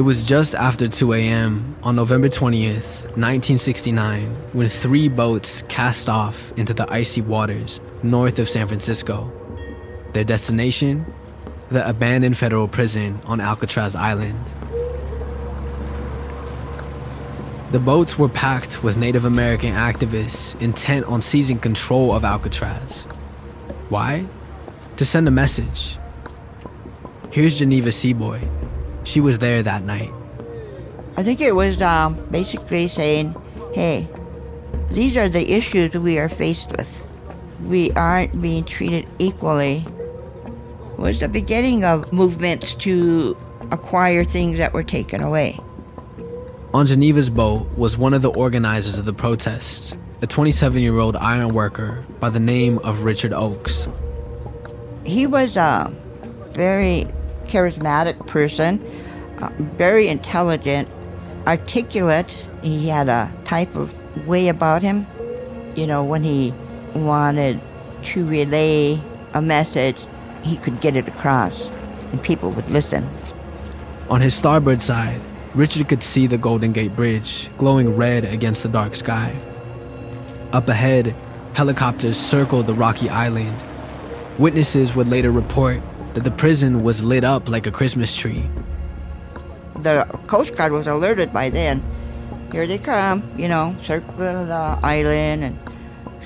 It was just after 2 a.m. on November 20th, 1969, when three boats cast off into the icy waters north of San Francisco. Their destination? The abandoned federal prison on Alcatraz Island. The boats were packed with Native American activists intent on seizing control of Alcatraz. Why? To send a message. Here's Geneva Seaboy. She was there that night. I think it was um, basically saying, hey, these are the issues we are faced with. We aren't being treated equally. It was the beginning of movements to acquire things that were taken away. On Geneva's boat was one of the organizers of the protests, a 27 year old iron worker by the name of Richard Oakes. He was a very charismatic person, very intelligent, articulate. He had a type of way about him. You know, when he wanted to relay a message, he could get it across and people would listen. On his starboard side, Richard could see the Golden Gate Bridge glowing red against the dark sky. Up ahead, helicopters circled the rocky island. Witnesses would later report that the prison was lit up like a Christmas tree. The Coast Guard was alerted by then. Here they come, you know, circling the island and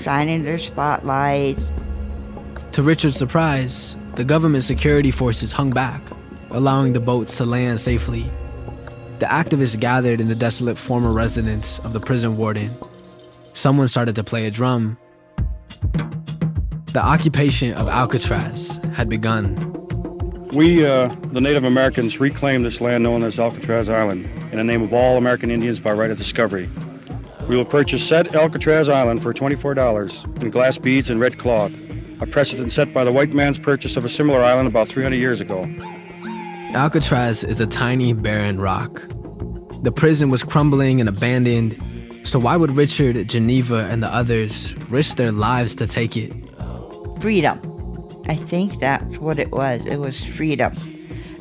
shining their spotlights. To Richard's surprise, the government security forces hung back, allowing the boats to land safely. The activists gathered in the desolate former residence of the prison warden. Someone started to play a drum. The occupation of Alcatraz had begun. We, uh, the Native Americans, reclaim this land known as Alcatraz Island in the name of all American Indians by right of discovery. We will purchase said Alcatraz Island for $24 in glass beads and red cloth, a precedent set by the white man's purchase of a similar island about 300 years ago. Alcatraz is a tiny, barren rock. The prison was crumbling and abandoned, so why would Richard, Geneva, and the others risk their lives to take it? Freedom. I think that's what it was. It was freedom.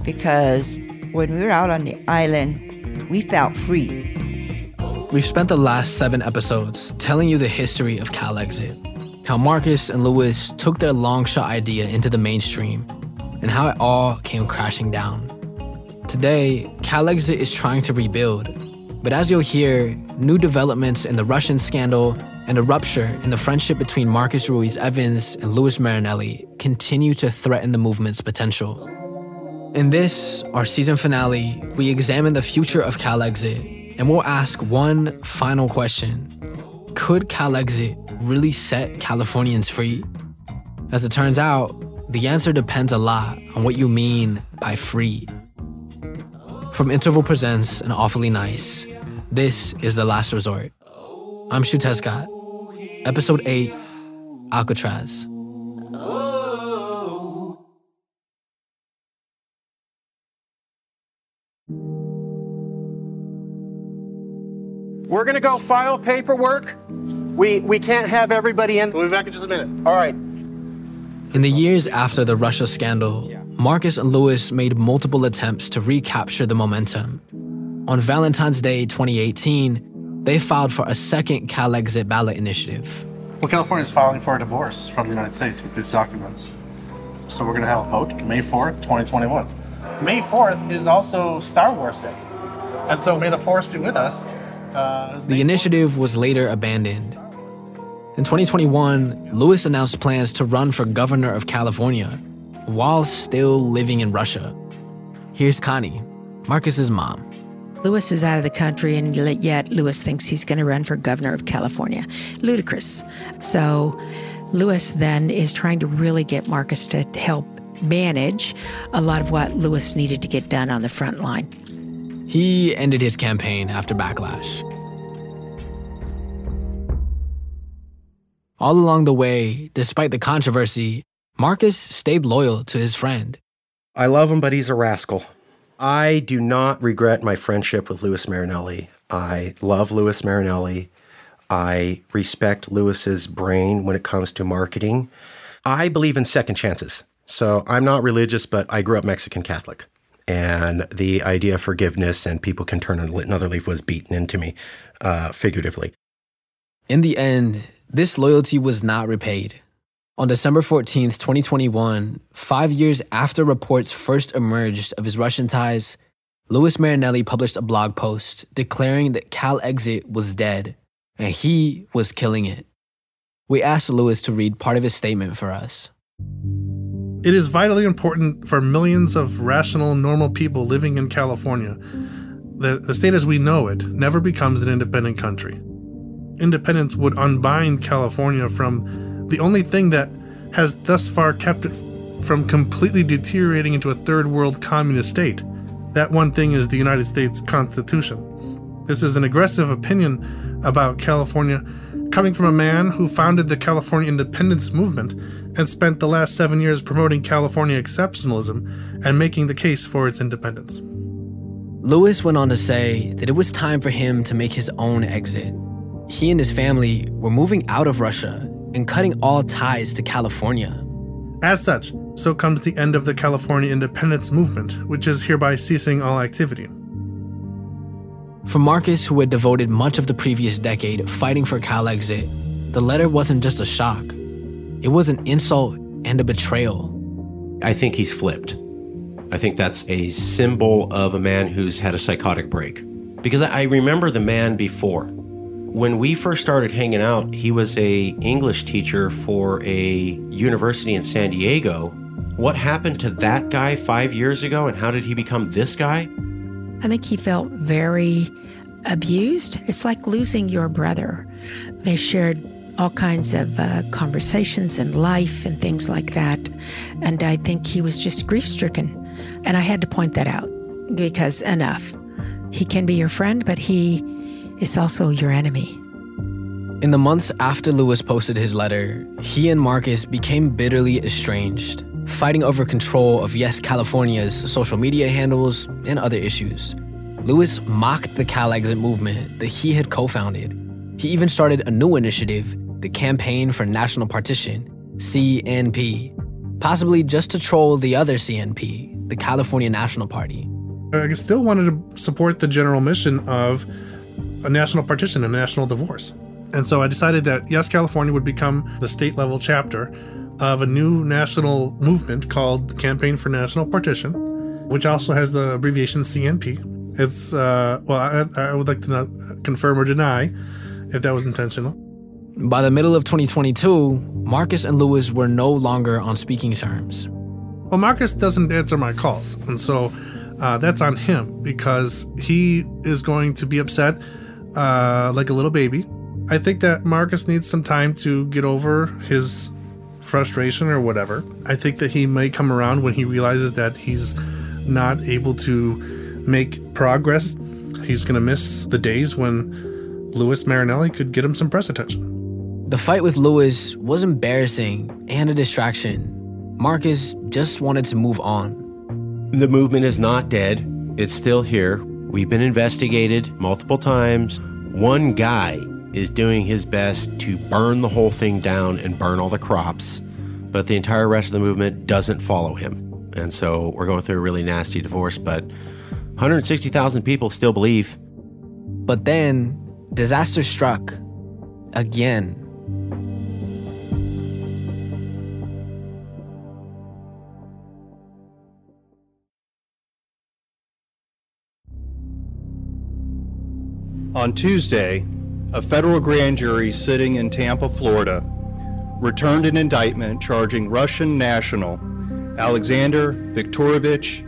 Because when we were out on the island, we felt free. We've spent the last seven episodes telling you the history of CalExit, how Marcus and Louis took their long shot idea into the mainstream, and how it all came crashing down. Today, CalExit is trying to rebuild, but as you'll hear, new developments in the Russian scandal and a rupture in the friendship between Marcus Ruiz Evans and Louis Marinelli continue to threaten the movement's potential. In this, our season finale, we examine the future of CalExit and we'll ask one final question Could CalExit really set Californians free? As it turns out, the answer depends a lot on what you mean by free. From Interval Presents and Awfully Nice, this is The Last Resort. I'm Xiuhtezcatl. Episode 8 Alcatraz. We're gonna go file paperwork. We we can't have everybody in. We'll be back in just a minute. All right. In the years after the Russia scandal, Marcus and Louis made multiple attempts to recapture the momentum. On Valentine's Day 2018, they filed for a second CalExit ballot initiative. Well, California is filing for a divorce from the United States with these documents. So we're going to have a vote May 4th, 2021. May 4th is also Star Wars Day. And so may the Force be with us. Uh, The initiative was later abandoned. In 2021, Louis announced plans to run for governor of California while still living in Russia. Here's Connie, Marcus's mom. Louis is out of the country, and yet Louis thinks he's going to run for governor of California. Ludicrous. So, Louis then is trying to really get Marcus to help manage a lot of what Louis needed to get done on the front line. He ended his campaign after backlash. All along the way, despite the controversy, Marcus stayed loyal to his friend. I love him, but he's a rascal. I do not regret my friendship with Louis Marinelli. I love Louis Marinelli. I respect Louis's brain when it comes to marketing. I believe in second chances. So I'm not religious, but I grew up Mexican Catholic. And the idea of forgiveness and people can turn another leaf was beaten into me, uh, figuratively. In the end, this loyalty was not repaid. On December 14th, 2021, five years after reports first emerged of his Russian ties, Louis Marinelli published a blog post declaring that Cal Exit was dead and he was killing it. We asked Louis to read part of his statement for us. It is vitally important for millions of rational, normal people living in California that the state as we know it never becomes an independent country. Independence would unbind California from the only thing that has thus far kept it from completely deteriorating into a third world communist state. That one thing is the United States Constitution. This is an aggressive opinion about California coming from a man who founded the California independence movement and spent the last seven years promoting California exceptionalism and making the case for its independence. Louis went on to say that it was time for him to make his own exit. He and his family were moving out of Russia and cutting all ties to California. As such, so comes the end of the California independence movement, which is hereby ceasing all activity. For Marcus, who had devoted much of the previous decade fighting for Cal Exit, the letter wasn't just a shock, it was an insult and a betrayal. I think he's flipped. I think that's a symbol of a man who's had a psychotic break. Because I remember the man before. When we first started hanging out, he was a English teacher for a university in San Diego. What happened to that guy 5 years ago and how did he become this guy? I think he felt very abused. It's like losing your brother. They shared all kinds of uh, conversations and life and things like that. And I think he was just grief stricken. And I had to point that out because enough. He can be your friend, but he is also your enemy. In the months after Louis posted his letter, he and Marcus became bitterly estranged fighting over control of Yes California's social media handles and other issues. Louis mocked the Cal Exit movement that he had co founded. He even started a new initiative, the Campaign for National Partition, CNP, possibly just to troll the other CNP, the California National Party. I still wanted to support the general mission of a national partition, a national divorce. And so I decided that Yes California would become the state level chapter of a new national movement called the Campaign for National Partition, which also has the abbreviation CNP. It's, uh, well, I, I would like to not confirm or deny if that was intentional. By the middle of 2022, Marcus and Louis were no longer on speaking terms. Well, Marcus doesn't answer my calls, and so uh, that's on him because he is going to be upset uh, like a little baby. I think that Marcus needs some time to get over his frustration or whatever. I think that he may come around when he realizes that he's not able to make progress. He's going to miss the days when Louis Marinelli could get him some press attention. The fight with Louis was embarrassing and a distraction. Marcus just wanted to move on. The movement is not dead, it's still here. We've been investigated multiple times. One guy is doing his best to burn the whole thing down and burn all the crops, but the entire rest of the movement doesn't follow him. And so we're going through a really nasty divorce, but 160,000 people still believe. But then disaster struck again. On Tuesday, a federal grand jury sitting in Tampa, Florida, returned an indictment charging Russian national Alexander Viktorovich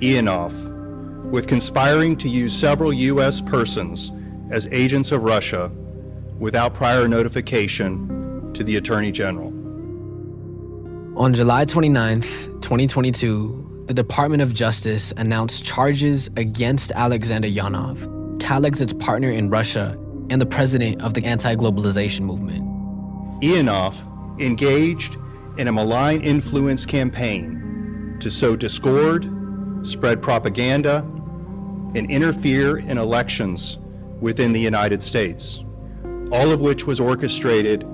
Ionov with conspiring to use several U.S. persons as agents of Russia without prior notification to the Attorney General. On July 29, 2022, the Department of Justice announced charges against Alexander Ionov, Calexit's partner in Russia and the president of the anti globalization movement. Ionov engaged in a malign influence campaign to sow discord, spread propaganda, and interfere in elections within the United States, all of which was orchestrated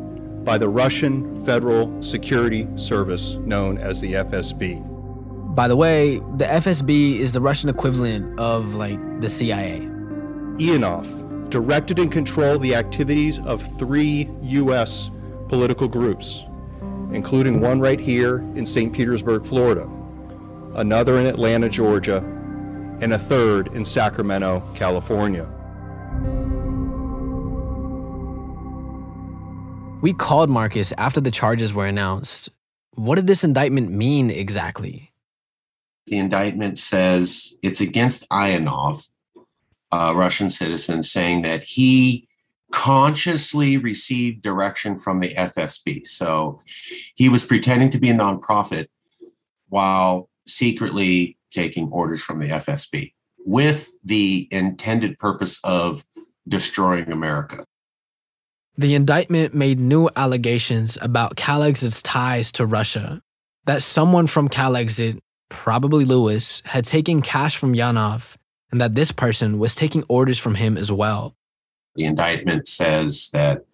by the Russian Federal Security Service known as the FSB. By the way, the FSB is the Russian equivalent of like the CIA. Ionov directed and controlled the activities of three U.S. political groups, including one right here in St. Petersburg, Florida, another in Atlanta, Georgia, and a third in Sacramento, California. We called Marcus after the charges were announced. What did this indictment mean exactly? The indictment says it's against Ionov, a Russian citizen, saying that he consciously received direction from the FSB. So he was pretending to be a nonprofit while secretly taking orders from the FSB with the intended purpose of destroying America. The indictment made new allegations about Calexit's ties to Russia, that someone from Calexit, probably Louis, had taken cash from Ionov, and that this person was taking orders from him as well. The indictment says that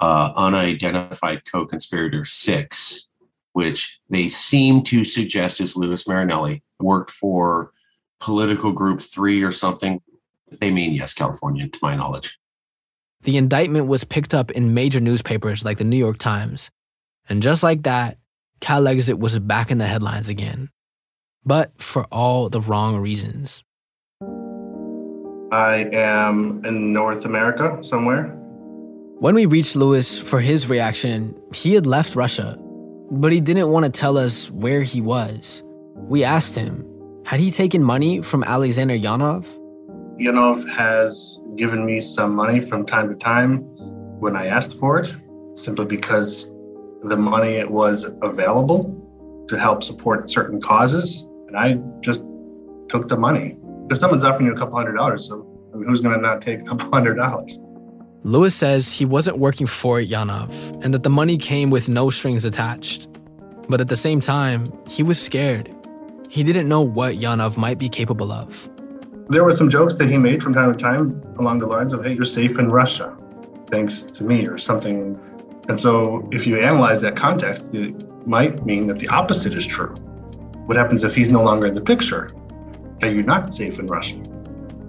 uh, unidentified co conspirator six, which they seem to suggest is Louis Marinelli, worked for political group three or something. They mean, yes, California, to my knowledge. The indictment was picked up in major newspapers like the New York Times. And just like that, Calexit was back in the headlines again. But for all the wrong reasons. I am in North America somewhere. When we reached Louis for his reaction, he had left Russia, but he didn't want to tell us where he was. We asked him, had he taken money from Alexander Ionov? Ionov has given me some money from time to time when I asked for it, simply because the money was available to help support certain causes. And I just took the money. If someone's offering you a couple hundred dollars, so I mean, who's going to not take a couple hundred dollars? Louis says he wasn't working for Ionov and that the money came with no strings attached. But at the same time, he was scared. He didn't know what Ionov might be capable of. There were some jokes that he made from time to time along the lines of, hey, you're safe in Russia, thanks to me, or something. And so if you analyze that context, it might mean that the opposite is true. What happens if he's no longer in the picture? Are you not safe in Russia?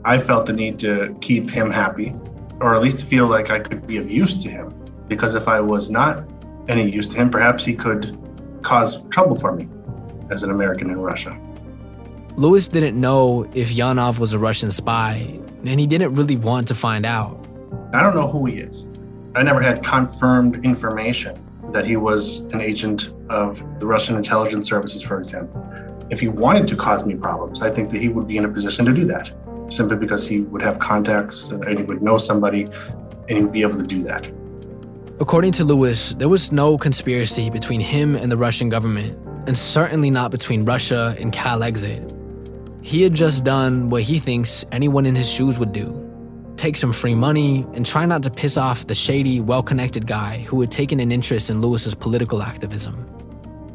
I felt the need to keep him happy, or at least feel like I could be of use to him. Because if I was not any use to him, perhaps he could cause trouble for me as an American in Russia. Louis didn't know if Ionov was a Russian spy, and he didn't really want to find out. I don't know who he is. I never had confirmed information that he was an agent of the Russian intelligence services, for example. If he wanted to cause me problems, I think that he would be in a position to do that, simply because he would have contacts and he would know somebody and he would be able to do that. According to Louis, there was no conspiracy between him and the Russian government, and certainly not between Russia and Calexit. He had just done what he thinks anyone in his shoes would do take some free money and try not to piss off the shady, well connected guy who had taken an interest in Louis's political activism.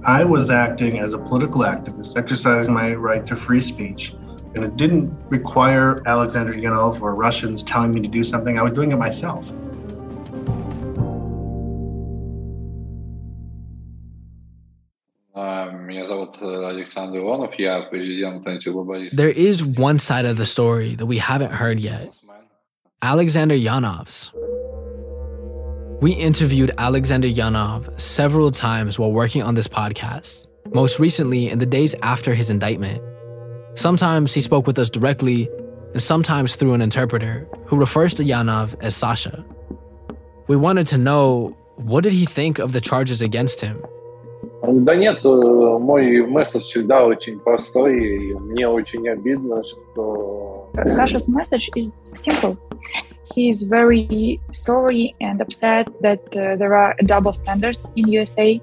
I was acting as a political activist, exercising my right to free speech, and it didn't require Alexander Ionov or Russians telling me to do something. I was doing it myself. There is one side of the story that we haven't heard yet Alexander Ionov's. We interviewed Alexander Ionov several times while working on this podcast, most recently in the days after his indictment. Sometimes he spoke with us directly, and sometimes through an interpreter who refers to Ionov as Sasha. We wanted to know what did he think of the charges against him? Да нет, э, мой месседж всегда очень простой, и мне очень обидно, что... Саша's message is simple. He is very sorry and upset that uh, there are double standards in USA,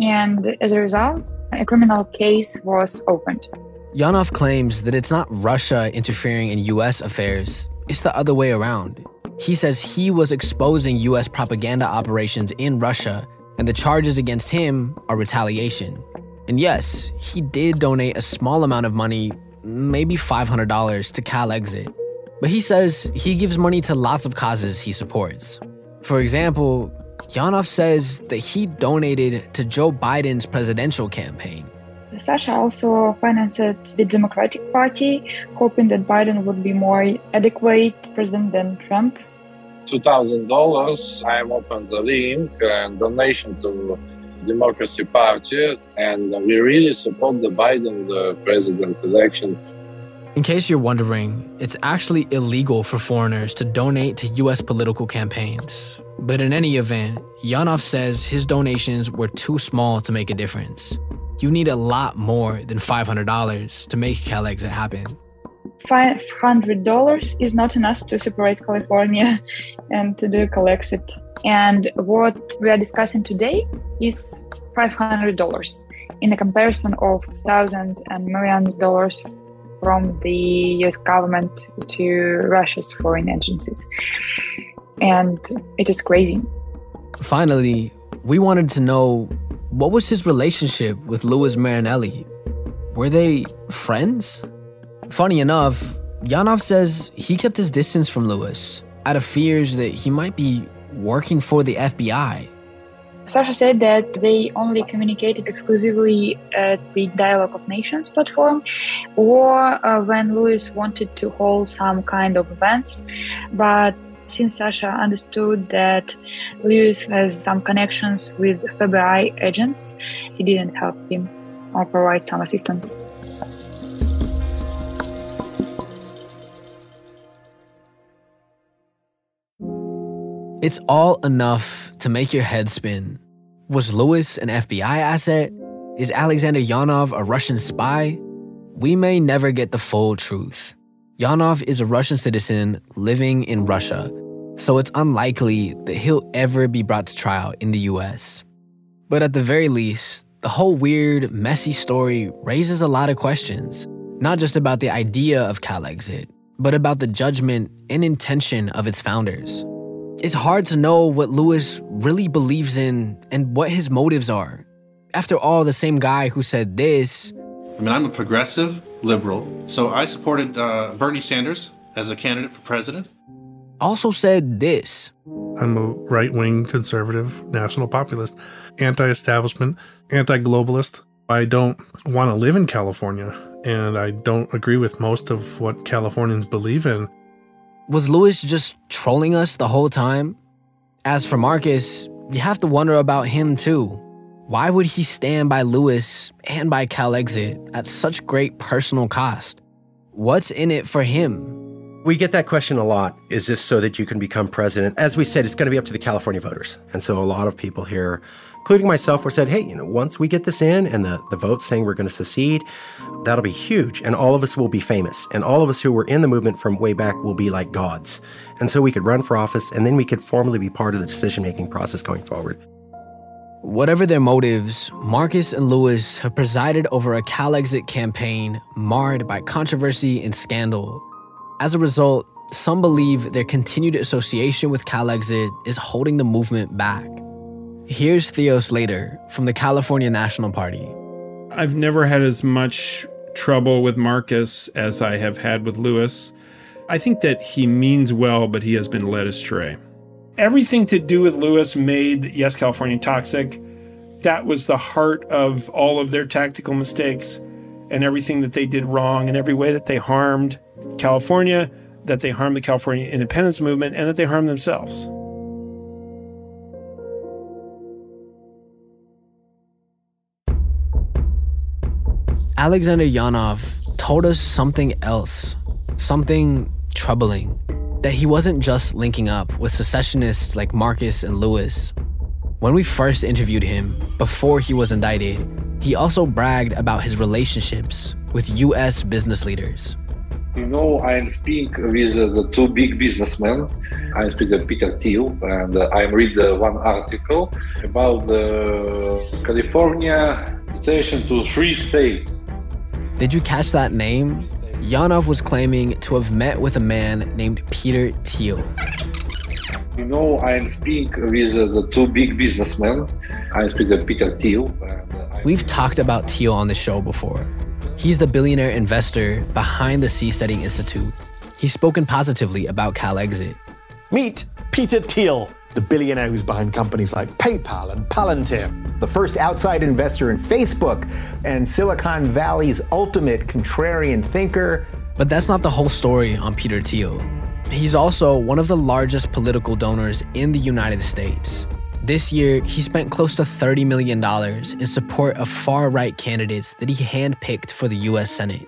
and as a result, a criminal case was opened. Ionov claims that it's not Russia interfering in US affairs, it's the other way around. He says he was exposing US propaganda operations in Russia and the charges against him are retaliation. And yes, he did donate a small amount of money, maybe $500 to Calexit. But he says he gives money to lots of causes he supports. For example, Ionov says that he donated to Joe Biden's presidential campaign. Sasha also financed the Democratic Party, hoping that Biden would be more adequate president than Trump. $2,000, I opened the link and donation to Democracy Party, and we really support the Biden the president election. In case you're wondering, it's actually illegal for foreigners to donate to US political campaigns. But in any event, Ionov says his donations were too small to make a difference. You need a lot more than $500 to make CalExit happen. $500 is not enough to separate California and to do CalExit. And what we are discussing today is $500 in a comparison of thousands and millions of dollars from the US government to Russia's foreign agencies. And it is crazy. Finally, we wanted to know what was his relationship with Louis Marinelli? Were they friends? Funny enough, Ionov says he kept his distance from Louis out of fears that he might be working for the FBI. Sasha said that they only communicated exclusively at the Dialogue of Nations platform or uh, when Louis wanted to hold some kind of events. But since Sasha understood that Louis has some connections with FBI agents, he didn't help him or provide some assistance. It's all enough to make your head spin. Was Louis an FBI asset? Is Alexander Ionov a Russian spy? We may never get the full truth. Ionov is a Russian citizen living in Russia, so it's unlikely that he'll ever be brought to trial in the US. But at the very least, the whole weird, messy story raises a lot of questions, not just about the idea of CalExit, but about the judgment and intention of its founders. It's hard to know what Louis really believes in and what his motives are. After all, the same guy who said this. I mean, I'm a progressive liberal, so I supported uh, Bernie Sanders as a candidate for president. Also said this. I'm a right wing conservative national populist, anti establishment, anti globalist. I don't want to live in California, and I don't agree with most of what Californians believe in. Was Louis just trolling us the whole time? As for Marcus, you have to wonder about him too. Why would he stand by Louis and by CalExit at such great personal cost? What's in it for him? We get that question a lot. Is this so that you can become president? As we said, it's going to be up to the California voters. And so a lot of people here including myself, were said, hey, you know, once we get this in and the, the vote saying we're going to secede, that'll be huge. And all of us will be famous. And all of us who were in the movement from way back will be like gods. And so we could run for office and then we could formally be part of the decision making process going forward. Whatever their motives, Marcus and Louis have presided over a CalExit campaign marred by controversy and scandal. As a result, some believe their continued association with CalExit is holding the movement back. Here's Theo Slater from the California National Party. I've never had as much trouble with Marcus as I have had with Louis. I think that he means well, but he has been led astray. Everything to do with Louis made Yes California toxic. That was the heart of all of their tactical mistakes and everything that they did wrong and every way that they harmed California, that they harmed the California independence movement, and that they harmed themselves. Alexander Ionov told us something else, something troubling, that he wasn't just linking up with secessionists like Marcus and Louis. When we first interviewed him, before he was indicted, he also bragged about his relationships with US business leaders. You know, I speak with uh, the two big businessmen. I speak with Peter Thiel, and uh, I read uh, one article about the California station to three states. Did you catch that name? Ionov was claiming to have met with a man named Peter Thiel. You know, I am speaking with uh, the two big businessmen. I speak with Peter Thiel. Uh, We've talked about Thiel on the show before. He's the billionaire investor behind the Seasteading Institute. He's spoken positively about CalExit. Meet Peter Thiel, the billionaire who's behind companies like PayPal and Palantir. The first outside investor in Facebook and Silicon Valley's ultimate contrarian thinker. But that's not the whole story on Peter Thiel. He's also one of the largest political donors in the United States. This year, he spent close to $30 million in support of far right candidates that he handpicked for the U.S. Senate.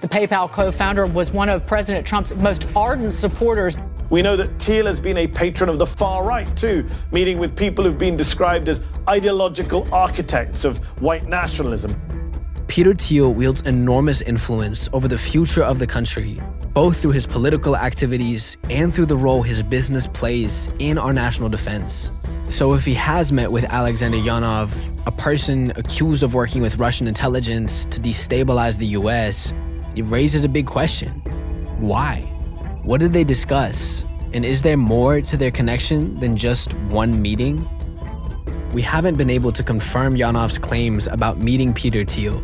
The PayPal co founder was one of President Trump's most ardent supporters. We know that Thiel has been a patron of the far right too, meeting with people who've been described as ideological architects of white nationalism. Peter Thiel wields enormous influence over the future of the country, both through his political activities and through the role his business plays in our national defense. So, if he has met with Alexander Ionov, a person accused of working with Russian intelligence to destabilize the US, it raises a big question. Why? What did they discuss? And is there more to their connection than just one meeting? We haven't been able to confirm Ionov's claims about meeting Peter Thiel.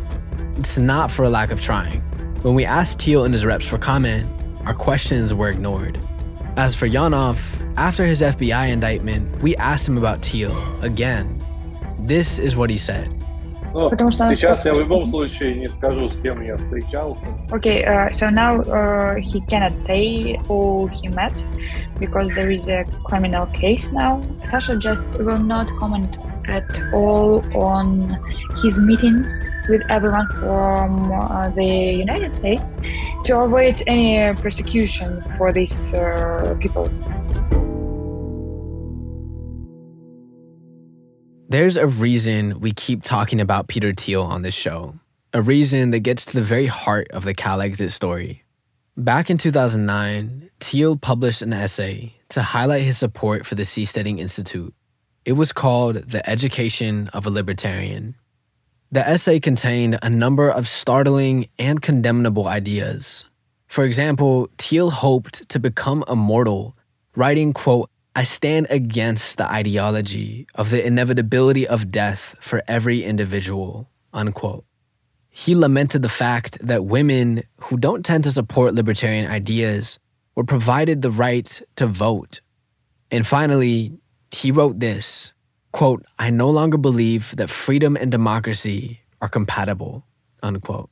It's not for a lack of trying. When we asked Thiel and his reps for comment, our questions were ignored. As for Ionov, after his FBI indictment, we asked him about Thiel again. This is what he said. Ну, сейчас я в любом случае не скажу, с кем я встречался. Okay, uh, so now uh, he cannot say who he met because there is a criminal case now. Sasha just will not comment at all on his meetings with everyone from uh, the United States to avoid any persecution for these uh, people. There's a reason we keep talking about Peter Thiel on this show, a reason that gets to the very heart of the CalExit story. Back in 2009, Thiel published an essay to highlight his support for the Seasteading Institute. It was called The Education of a Libertarian. The essay contained a number of startling and condemnable ideas. For example, Thiel hoped to become immortal, writing, quote, I stand against the ideology of the inevitability of death for every individual, unquote. He lamented the fact that women who don't tend to support libertarian ideas were provided the right to vote. And finally, he wrote this quote, I no longer believe that freedom and democracy are compatible, unquote.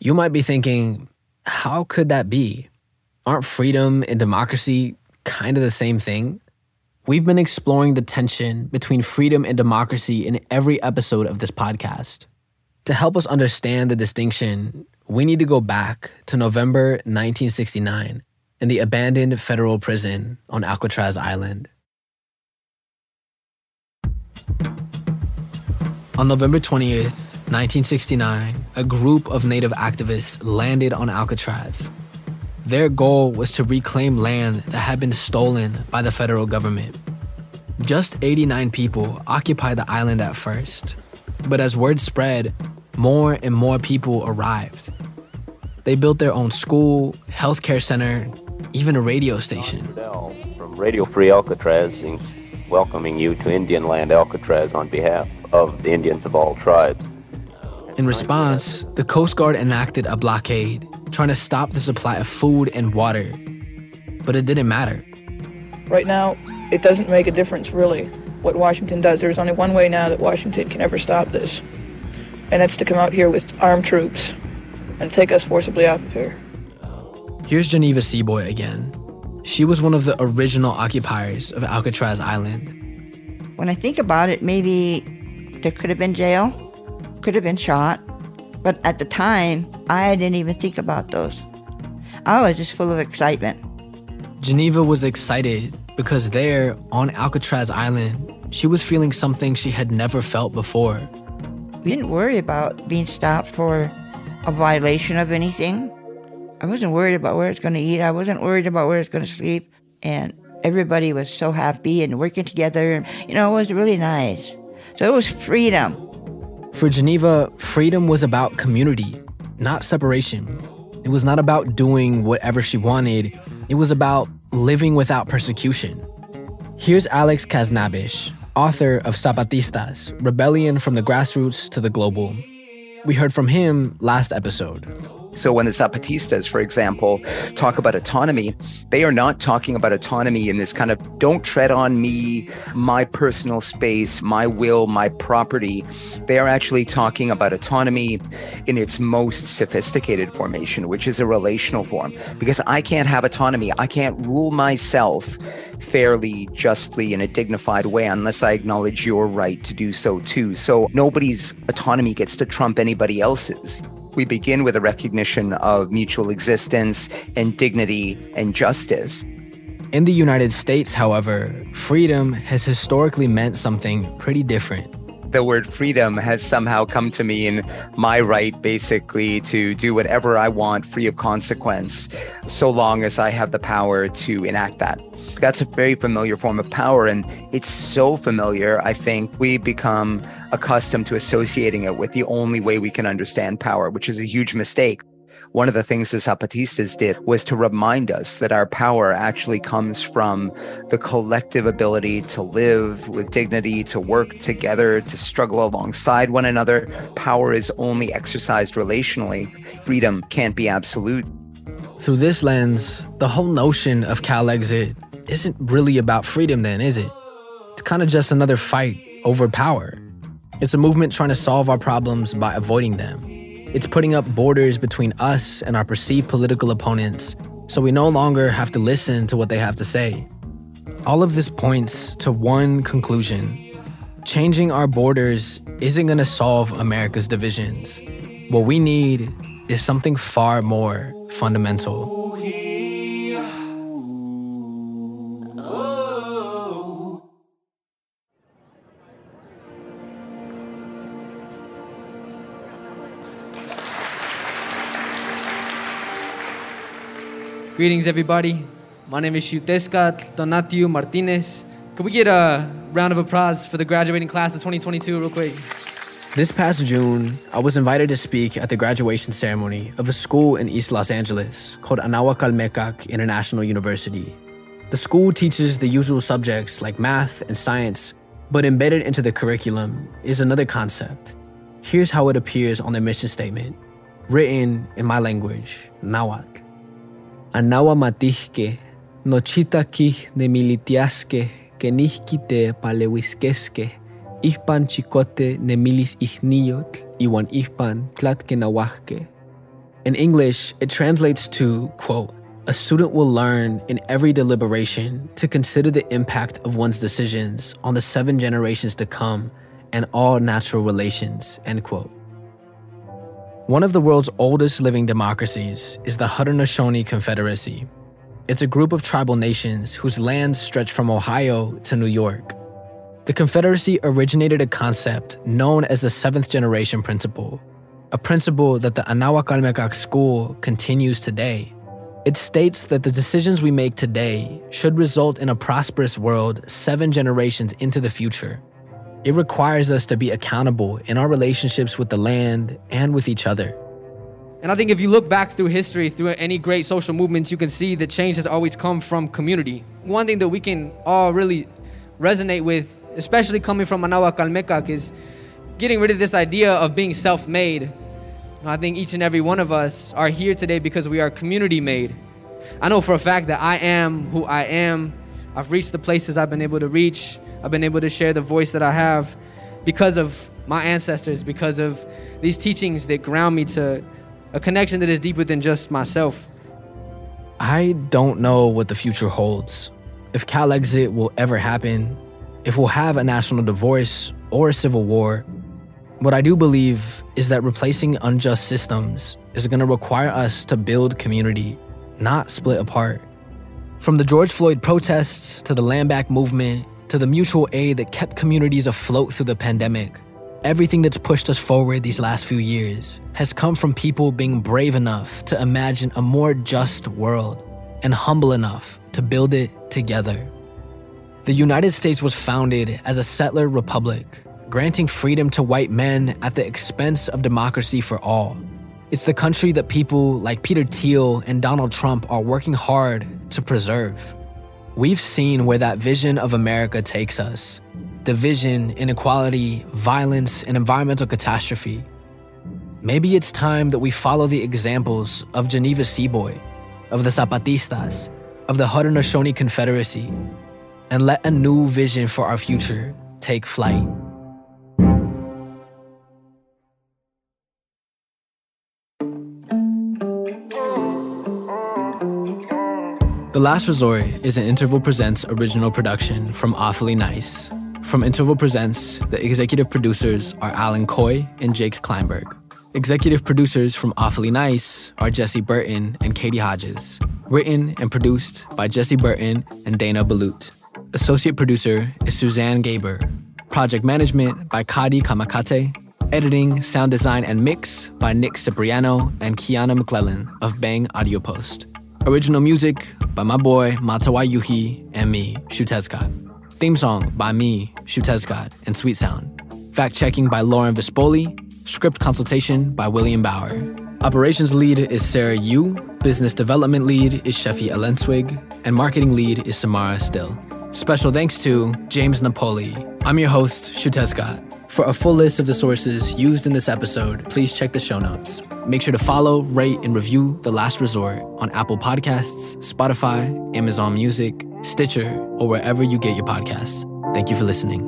You might be thinking, how could that be? Aren't freedom and democracy kind of the same thing? We've been exploring the tension between freedom and democracy in every episode of this podcast. To help us understand the distinction, we need to go back to November 1969 in the abandoned federal prison on Alcatraz Island. On November 20th, 1969, a group of Native activists landed on Alcatraz their goal was to reclaim land that had been stolen by the federal government. Just 89 people occupied the island at first, but as word spread, more and more people arrived. They built their own school, healthcare center, even a radio station. From Radio Free Alcatraz, welcoming you to Indian Land Alcatraz on behalf of the Indians of all tribes. In response, the Coast Guard enacted a blockade trying to stop the supply of food and water. But it didn't matter. Right now, it doesn't make a difference really what Washington does. There's only one way now that Washington can ever stop this, and that's to come out here with armed troops and take us forcibly out of here. Here's Geneva Seaboy again. She was one of the original occupiers of Alcatraz Island. When I think about it, maybe there could have been jail, could have been shot, but at the time, I didn't even think about those. I was just full of excitement. Geneva was excited because there on Alcatraz Island, she was feeling something she had never felt before. We didn't worry about being stopped for a violation of anything. I wasn't worried about where it's going to eat. I wasn't worried about where it's going to sleep. And everybody was so happy and working together. And, you know, it was really nice. So it was freedom. For Geneva, freedom was about community, not separation. It was not about doing whatever she wanted, it was about living without persecution. Here's Alex Khasnabish, author of Zapatistas Rebellion from the Grassroots to the Global. We heard from him last episode. So when the Zapatistas, for example, talk about autonomy, they are not talking about autonomy in this kind of don't tread on me, my personal space, my will, my property. They are actually talking about autonomy in its most sophisticated formation, which is a relational form. Because I can't have autonomy, I can't rule myself fairly, justly, in a dignified way unless I acknowledge your right to do so too. So nobody's autonomy gets to trump anybody else's. We begin with a recognition of mutual existence and dignity and justice. In the United States, however, freedom has historically meant something pretty different the word freedom has somehow come to mean my right basically to do whatever I want free of consequence, so long as I have the power to enact that. That's a very familiar form of power. And it's so familiar, I think we become accustomed to associating it with the only way we can understand power, which is a huge mistake. One of the things the Zapatistas did was to remind us that our power actually comes from the collective ability to live with dignity, to work together, to struggle alongside one another. Power is only exercised relationally. Freedom can't be absolute. Through this lens, the whole notion of CalExit isn't really about freedom, then, is it? It's kind of just another fight over power. It's a movement trying to solve our problems by avoiding them. It's putting up borders between us and our perceived political opponents so we no longer have to listen to what they have to say. All of this points to one conclusion changing our borders isn't going to solve America's divisions. What we need is something far more fundamental. Greetings, everybody. My name is Xiuhtezcatl Donatiu Martinez. Could we get a round of applause for the graduating class of 2022 real quick? This past June, I was invited to speak at the graduation ceremony of a school in East Los Angeles called Anahuac International University. The school teaches the usual subjects like math and science, but embedded into the curriculum is another concept. Here's how it appears on their mission statement, written in my language, Nahuatl. Anawa matihke, nochita kih nemilitiaske, que nihkite palewiskeske, ihpan chicote iwan. In English, it translates to, quote, a student will learn in every deliberation to consider the impact of one's decisions on the seven generations to come and all natural relations, end quote. One of the world's oldest living democracies is the Haudenosaunee Confederacy. It's a group of tribal nations whose lands stretch from Ohio to New York. The Confederacy originated a concept known as the seventh generation principle, a principle that the Anahuac school continues today. It states that the decisions we make today should result in a prosperous world seven generations into the future. It requires us to be accountable in our relationships with the land and with each other. And I think if you look back through history, through any great social movements, you can see that change has always come from community. One thing that we can all really resonate with, especially coming from Anahuac Calmecac, is getting rid of this idea of being self made. I think each and every one of us are here today because we are community made. I know for a fact that I am who I am. I've reached the places I've been able to reach I've been able to share the voice that I have because of my ancestors, because of these teachings that ground me to a connection that is deeper than just myself. I don't know what the future holds. If CalExit will ever happen, if we'll have a national divorce or a civil war. What I do believe is that replacing unjust systems is going to require us to build community, not split apart. From the George Floyd protests to the Land Back movement to the mutual aid that kept communities afloat through the pandemic. Everything that's pushed us forward these last few years has come from people being brave enough to imagine a more just world and humble enough to build it together. The United States was founded as a settler republic, granting freedom to white men at the expense of democracy for all. It's the country that people like Peter Thiel and Donald Trump are working hard to preserve. We've seen where that vision of America takes us division, inequality, violence, and environmental catastrophe. maybe it's time that we follow the examples of Geneva Seaboy, of the Zapatistas, of the Haudenosaunee Confederacy, and let a new vision for our future take flight. Last Resort is an Interval Presents original production from Awfully Nice. From Interval Presents, the executive producers are Alan Coy and Jake Kleinberg. Executive producers from Awfully Nice are Jesse Burton and Katie Hodges. Written and produced by Jesse Burton and Dana Balut. Associate producer is Suzanne Gaber. Project management by Kadi Kamakate. Editing, sound design, and mix by Nick Cipriano and Kiana McClellan of Bang Audio Post. Original music by my boy Matawa Yuhi and me, Xiuhtezcatl. Theme song by me, Xiuhtezcatl, and Sweet Sound. Fact checking by Lauren Vespoli. Script consultation by William Bauer. Operations lead is Sarah Yu. Business development lead is Shefi Elenswig. And marketing lead is Samara Still. Special thanks to James Napoli. I'm your host, Xiuhtezcatl. For a full list of the sources used in this episode, please check the show notes. Make sure to follow, rate, and review The Last Resort on Apple Podcasts, Spotify, Amazon Music, Stitcher, or wherever you get your podcasts. Thank you for listening.